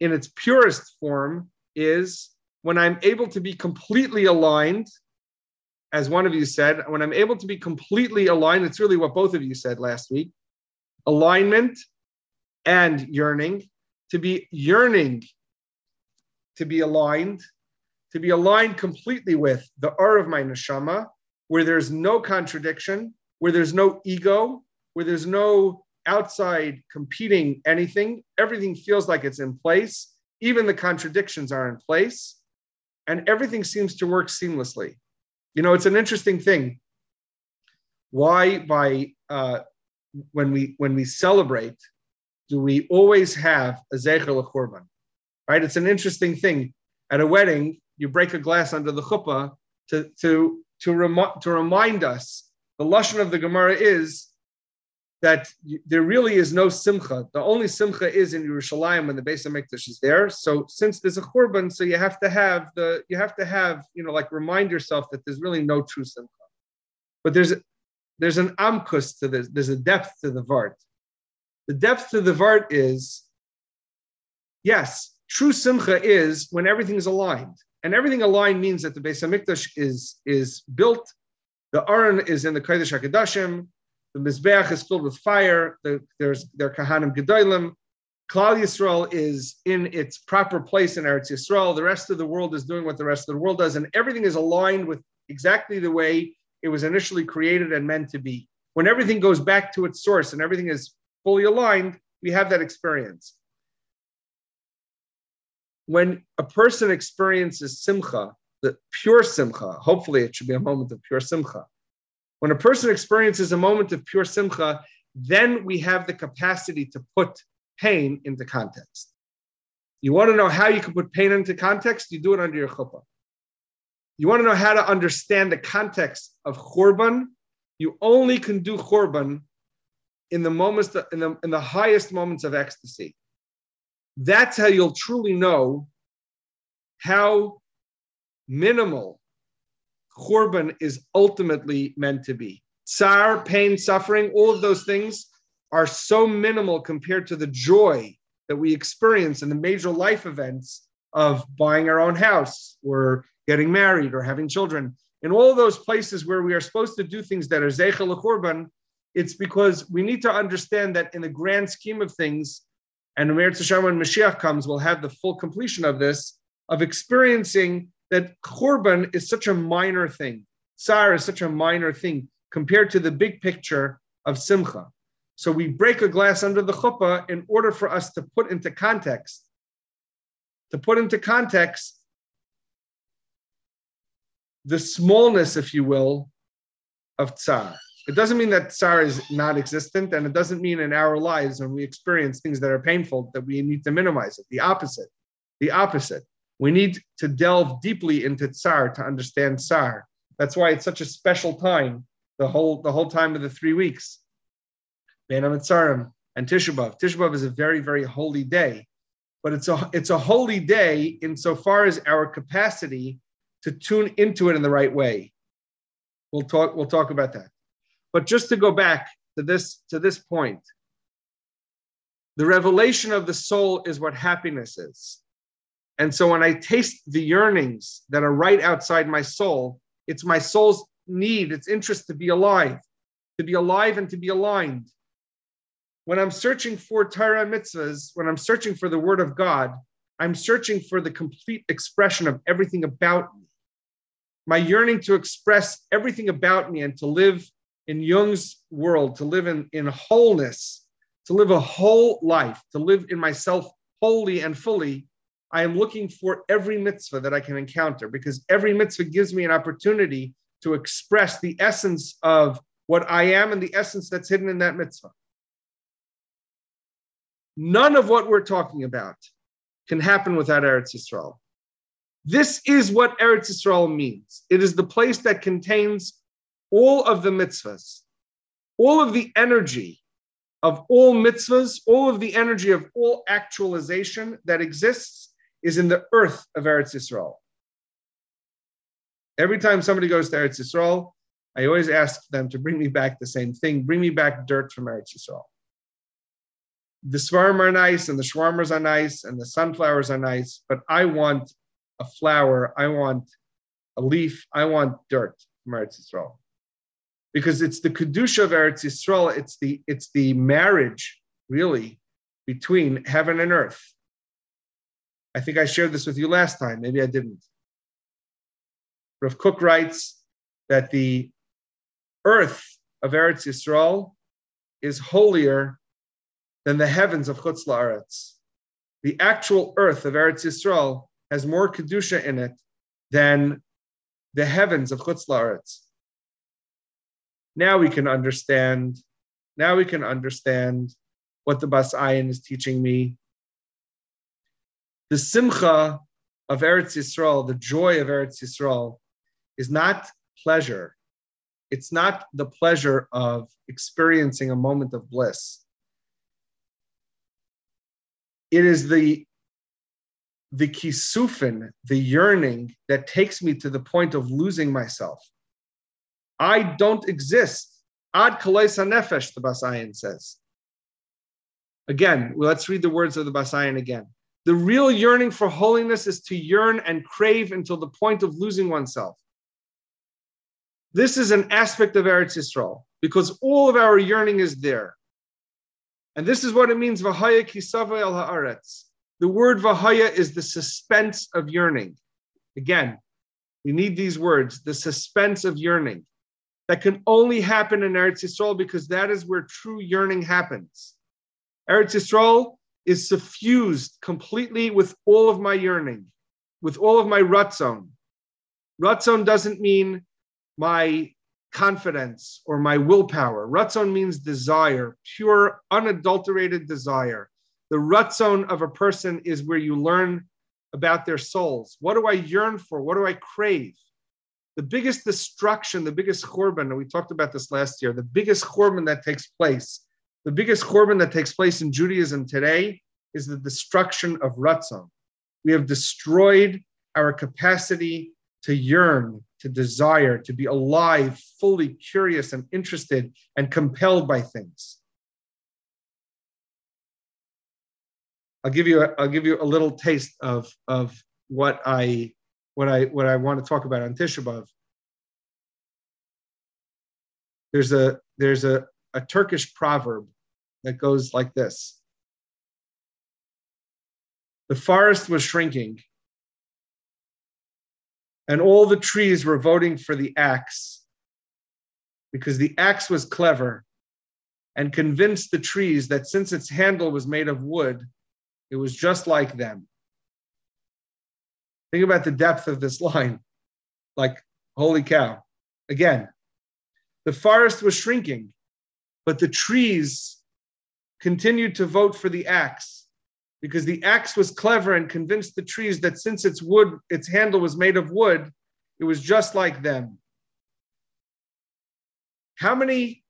in its purest form is when I'm able to be completely aligned, as one of you said, when I'm able to be completely aligned, it's really what both of you said last week alignment and yearning, to be yearning, to be aligned, to be aligned completely with the R of my neshama, where there's no contradiction, where there's no ego, where there's no outside competing anything. Everything feels like it's in place. Even the contradictions are in place. And everything seems to work seamlessly. You know, it's an interesting thing. Why, by uh, when we when we celebrate do we always have a zecher lechurban? Right? It's an interesting thing. At a wedding, you break a glass under the chuppah to to to, rem- to remind us. The lashon of the Gemara is that there really is no simcha. The only simcha is in Yerushalayim when the Beis Hamikdash is there. So since there's a churban, so you have to have the you have to have you know like remind yourself that there's really no true simcha. But there's there's an amkus to this. There's a depth to the vart. The depth to the Vart is yes, true simcha is when everything is aligned. And everything aligned means that the Beis Hamikdash is, is built, the Aron is in the Kodesh HaKadoshim, the Mizbeach is filled with fire, the, there's their Kahanim Gedolim, Klal Yisrael is in its proper place in Eretz Yisrael. The rest of the world is doing what the rest of the world does, and everything is aligned with exactly the way it was initially created and meant to be. When everything goes back to its source and everything is fully aligned, we have that experience. When a person experiences simcha, the pure simcha, hopefully it should be a moment of pure simcha. When a person experiences a moment of pure simcha, then we have the capacity to put pain into context. You want to know how you can put pain into context? You do it under your chuppah. You want to know how to understand the context of churban? You only can do churban in the moments, that, in, the, in the highest moments of ecstasy. That's how you'll truly know how minimal churban is ultimately meant to be. Tsar, pain, suffering, all of those things are so minimal compared to the joy that we experience in the major life events of buying our own house or getting married or having children. In all those places where we are supposed to do things that are zecher lechurban, it's because we need to understand that in the grand scheme of things, and when Mashiach comes, we'll have the full completion of this, of experiencing that Churban is such a minor thing. Tsar is such a minor thing compared to the big picture of Simcha. So we break a glass under the chuppah in order for us to put into context, to put into context the smallness, if you will, of tsar. It doesn't mean that tsar is non existent, and it doesn't mean in our lives when we experience things that are painful that we need to minimize it. The opposite. The opposite. We need to delve deeply into tsar to understand tsar. That's why it's such a special time, the whole the whole time of the three weeks. Amitzarim and Tisha B'av. Tisha B'av is a very, very holy day, but it's a it's a holy day insofar as our capacity to tune into it in the right way. We'll talk, we'll talk about that. But just to go back to this, to this point, the revelation of the soul is what happiness is. And so when I taste the yearnings that are right outside my soul, it's my soul's need, its interest to be alive, to be alive and to be aligned. When I'm searching for Torah mitzvahs, when I'm searching for the word of God, I'm searching for the complete expression of everything about me. My yearning to express everything about me and to live in Jung's world, to live in, in wholeness, to live a whole life, to live in myself wholly and fully, I am looking for every mitzvah that I can encounter because every mitzvah gives me an opportunity to express the essence of what I am and the essence that's hidden in that mitzvah. None of what we're talking about can happen without Eretz Yisrael. This is what Eretz Yisrael means. It is the place that contains all of the mitzvahs, all of the energy of all mitzvahs, all of the energy of all actualization that exists is in the earth of Eretz Yisrael. Every time somebody goes to Eretz Yisrael, I always ask them to bring me back the same thing bring me back dirt from Eretz Yisrael. The svarim are nice, and the shawarmas are nice, and the sunflowers are nice, but I want a flower, I want a leaf, I want dirt from Eretz Yisrael because it's the kedusha of Eretz Yisrael. It's the it's the marriage really between heaven and earth. I think I shared this with you last time. Maybe I didn't. Rav Kook writes that the earth of Eretz Yisrael is holier than the heavens of Chutz La'aretz. The actual earth of Eretz Yisrael has more kedusha in it than the heavens of Chutz La'aretz. Now we can understand. Now we can understand what the Bas Ayin is teaching me. The simcha of Eretz Yisrael, the joy of Eretz Yisrael, is not pleasure. It's not the pleasure of experiencing a moment of bliss. It is the the kisufin, the yearning that takes me to the point of losing myself. I don't exist. Ad kalais nefesh, the Bas Ayin says. Again, let's read the words of the Bas Ayin again. The real yearning for holiness is to yearn and crave until the point of losing oneself. This is an aspect of Eretz Yisrael because all of our yearning is there. And this is what it means, Vahaya kisava el haaretz. The word Vahaya is the suspense of yearning. Again, we need these words, the suspense of yearning. That can only happen in Eretz Yisrael because that is where true yearning happens. Eretz Yisrael is suffused completely with all of my yearning, with all of my ratzon. Ratzon doesn't mean my confidence or my willpower. Ratzon means desire, pure, unadulterated desire. The ratzon of a person is where you learn about their souls. What do I yearn for? What do I crave? The biggest destruction, the biggest churban, and we talked about this last year, the biggest churban that takes place, the biggest churban that takes place in Judaism today is the destruction of ratzon. We have destroyed our capacity to yearn, to desire, to be alive, fully curious and interested and compelled by things. I'll give you a, I'll give you a little taste of of what I what I what I want to talk about on Tisha B'av. There's a there's a, a Turkish proverb that goes like this. The forest was shrinking, and all the trees were voting for the axe because the axe was clever and convinced the trees that since its handle was made of wood, it was just like them. Think about the depth of this line. Like, holy cow. Again, the forest was shrinking, but the trees continued to vote for the axe because the axe was clever and convinced the trees that since its wood, its handle was made of wood, it was just like them. How many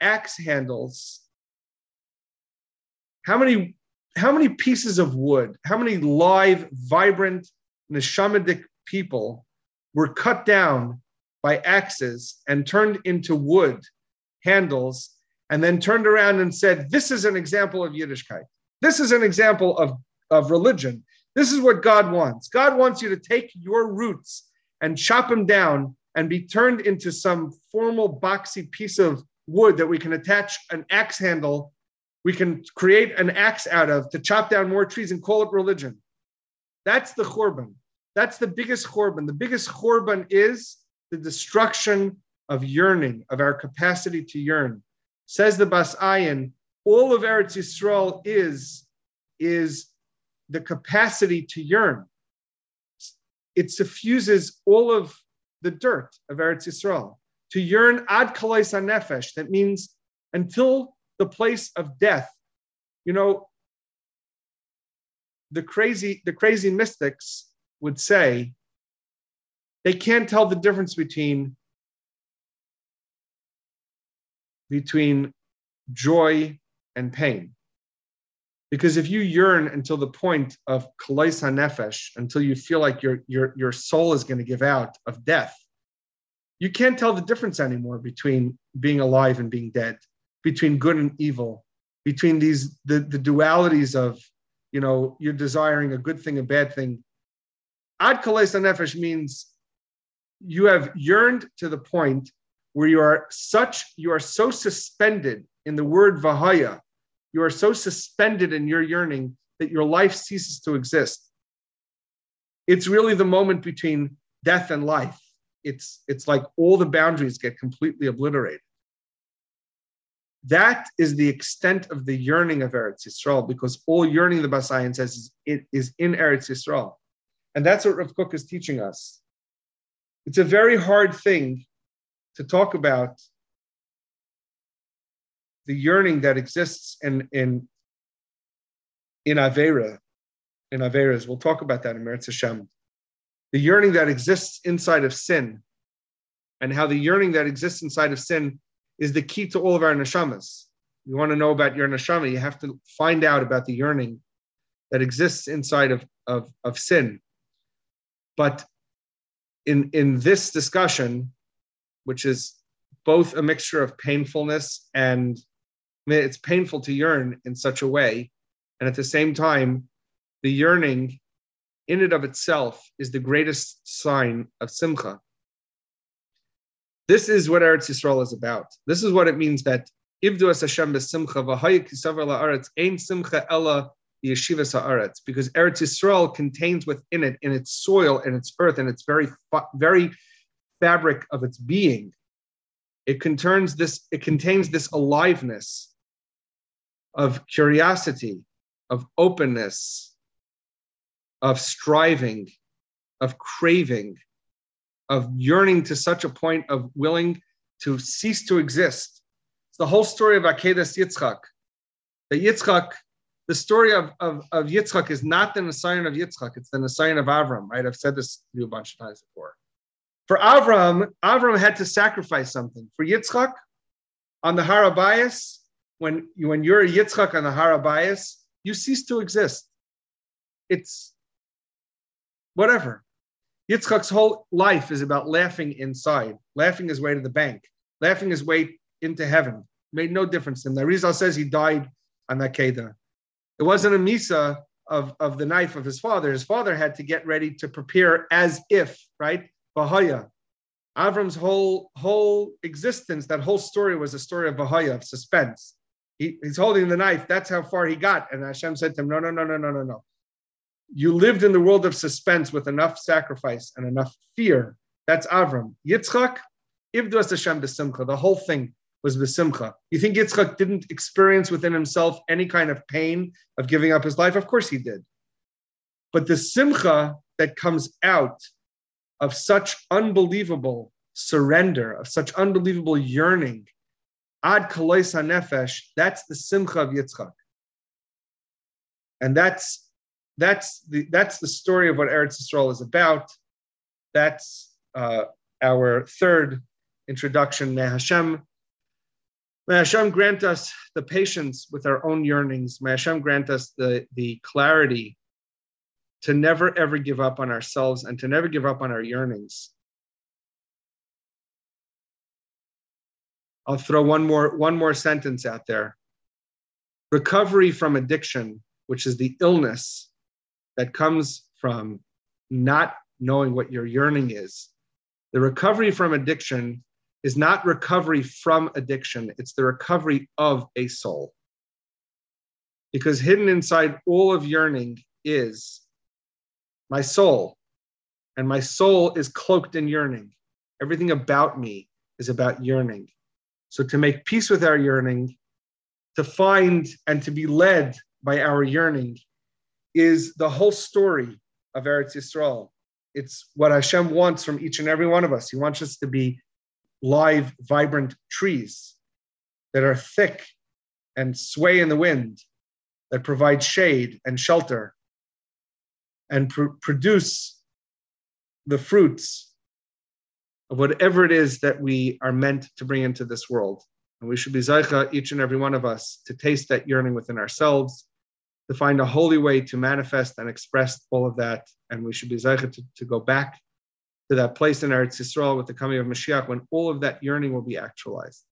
axe handles, how many how many pieces of wood, how many live, vibrant, neshamidic people were cut down by axes and turned into wood handles, and then turned around and said, This is an example of Yiddishkeit. This is an example of, of religion. This is what God wants. God wants you to take your roots and chop them down and be turned into some formal boxy piece of wood that we can attach an axe handle we can create an axe out of to chop down more trees and call it religion. That's the churban. That's the biggest churban. The biggest churban is the destruction of yearning, of our capacity to yearn. Says the Bas Ayin, all of Eretz Yisrael is, is the capacity to yearn. It suffuses all of the dirt of Eretz Yisrael. To yearn ad kalais nefesh, that means until the place of death. You know, the crazy, the crazy mystics would say they can't tell the difference between between joy and pain. Because if you yearn until the point of kalais nefesh, until you feel like your, your, your soul is going to give out of death, you can't tell the difference anymore between being alive and being dead between good and evil, between these the, the dualities of, you know, you're desiring a good thing, a bad thing. Ad kalesa nefesh means you have yearned to the point where you are such, you are so suspended in the word vahaya, you are so suspended in your yearning that your life ceases to exist. It's really the moment between death and life. It's it's like all the boundaries get completely obliterated. That is the extent of the yearning of Eretz Yisrael, because all yearning, the Bas Ayin says, is, it is in Eretz Yisrael. And that's what Rav Kook is teaching us. It's a very hard thing to talk about the yearning that exists in, in, in Avera, in Averas. We'll talk about that in Meretz Hashem. The yearning that exists inside of sin, and how the yearning that exists inside of sin is the key to all of our neshamas. You want to know about your neshama, you have to find out about the yearning that exists inside of, of, of sin. But in, in this discussion, which is both a mixture of painfulness and it's painful to yearn in such a way. And at the same time, the yearning in and of itself is the greatest sign of simcha. This is what Eretz Yisrael is about. This is what it means that Ivdu as Hashem besimcha v'hayik kisavar la'aretz simcha ella yeshivas ha'aretz because Eretz Yisrael contains within it, in its soil and its earth and its very very fabric of its being, it contains this it contains this aliveness of curiosity, of openness, of striving, of craving, of yearning to such a point of willing to cease to exist. It's the whole story of Akedas Yitzchak. The Yitzchak, the story of, of, of Yitzchak is not the Nisayan of Yitzchak, it's the Nisayan of Avram, right? I've said this to you a bunch of times before. For Avram, Avram had to sacrifice something. For Yitzchak, on the Harabayas, when, when you're a Yitzchak on the Harabayas, you cease to exist. It's whatever. Yitzchak's whole life is about laughing inside, laughing his way to the bank, laughing his way into heaven. Made no difference to him. The Rizal says he died on that Kedah. It wasn't a Misa of, of the knife of his father. His father had to get ready to prepare as if, right? Bahaya. Avram's whole whole existence, that whole story was a story of Bahaya, of suspense. He, he's holding the knife. That's how far he got. And Hashem said to him, No, no, no, no, no, no, no. You lived in the world of suspense with enough sacrifice and enough fear. That's Avram. Yitzchak, Ivdu Hashem besimcha. The whole thing was besimcha. You think Yitzchak didn't experience within himself any kind of pain of giving up his life? Of course he did. But the simcha that comes out of such unbelievable surrender, of such unbelievable yearning. Ad kalois nefesh. That's the simcha of Yitzchak, and that's that's the that's the story of what Eretz Yisrael is about. That's uh, our third introduction. May Hashem, may Hashem grant us the patience with our own yearnings. May Hashem grant us the the clarity to never ever give up on ourselves and to never give up on our yearnings. I'll throw one more one more sentence out there. Recovery from addiction, which is the illness that comes from not knowing what your yearning is. The recovery from addiction is not recovery from addiction, it's the recovery of a soul. Because hidden inside all of yearning is my soul. And my soul is cloaked in yearning. Everything about me is about yearning. So to make peace with our yearning, to find and to be led by our yearning is the whole story of Eretz Yisrael. It's what Hashem wants from each and every one of us. He wants us to be live, vibrant trees that are thick and sway in the wind, that provide shade and shelter, and pr- produce the fruits of whatever it is that we are meant to bring into this world. And we should be zaycha, each and every one of us, to taste that yearning within ourselves, to find a holy way to manifest and express all of that. And we should be zaycha to, to go back to that place in Eretz Yisrael with the coming of Mashiach when all of that yearning will be actualized.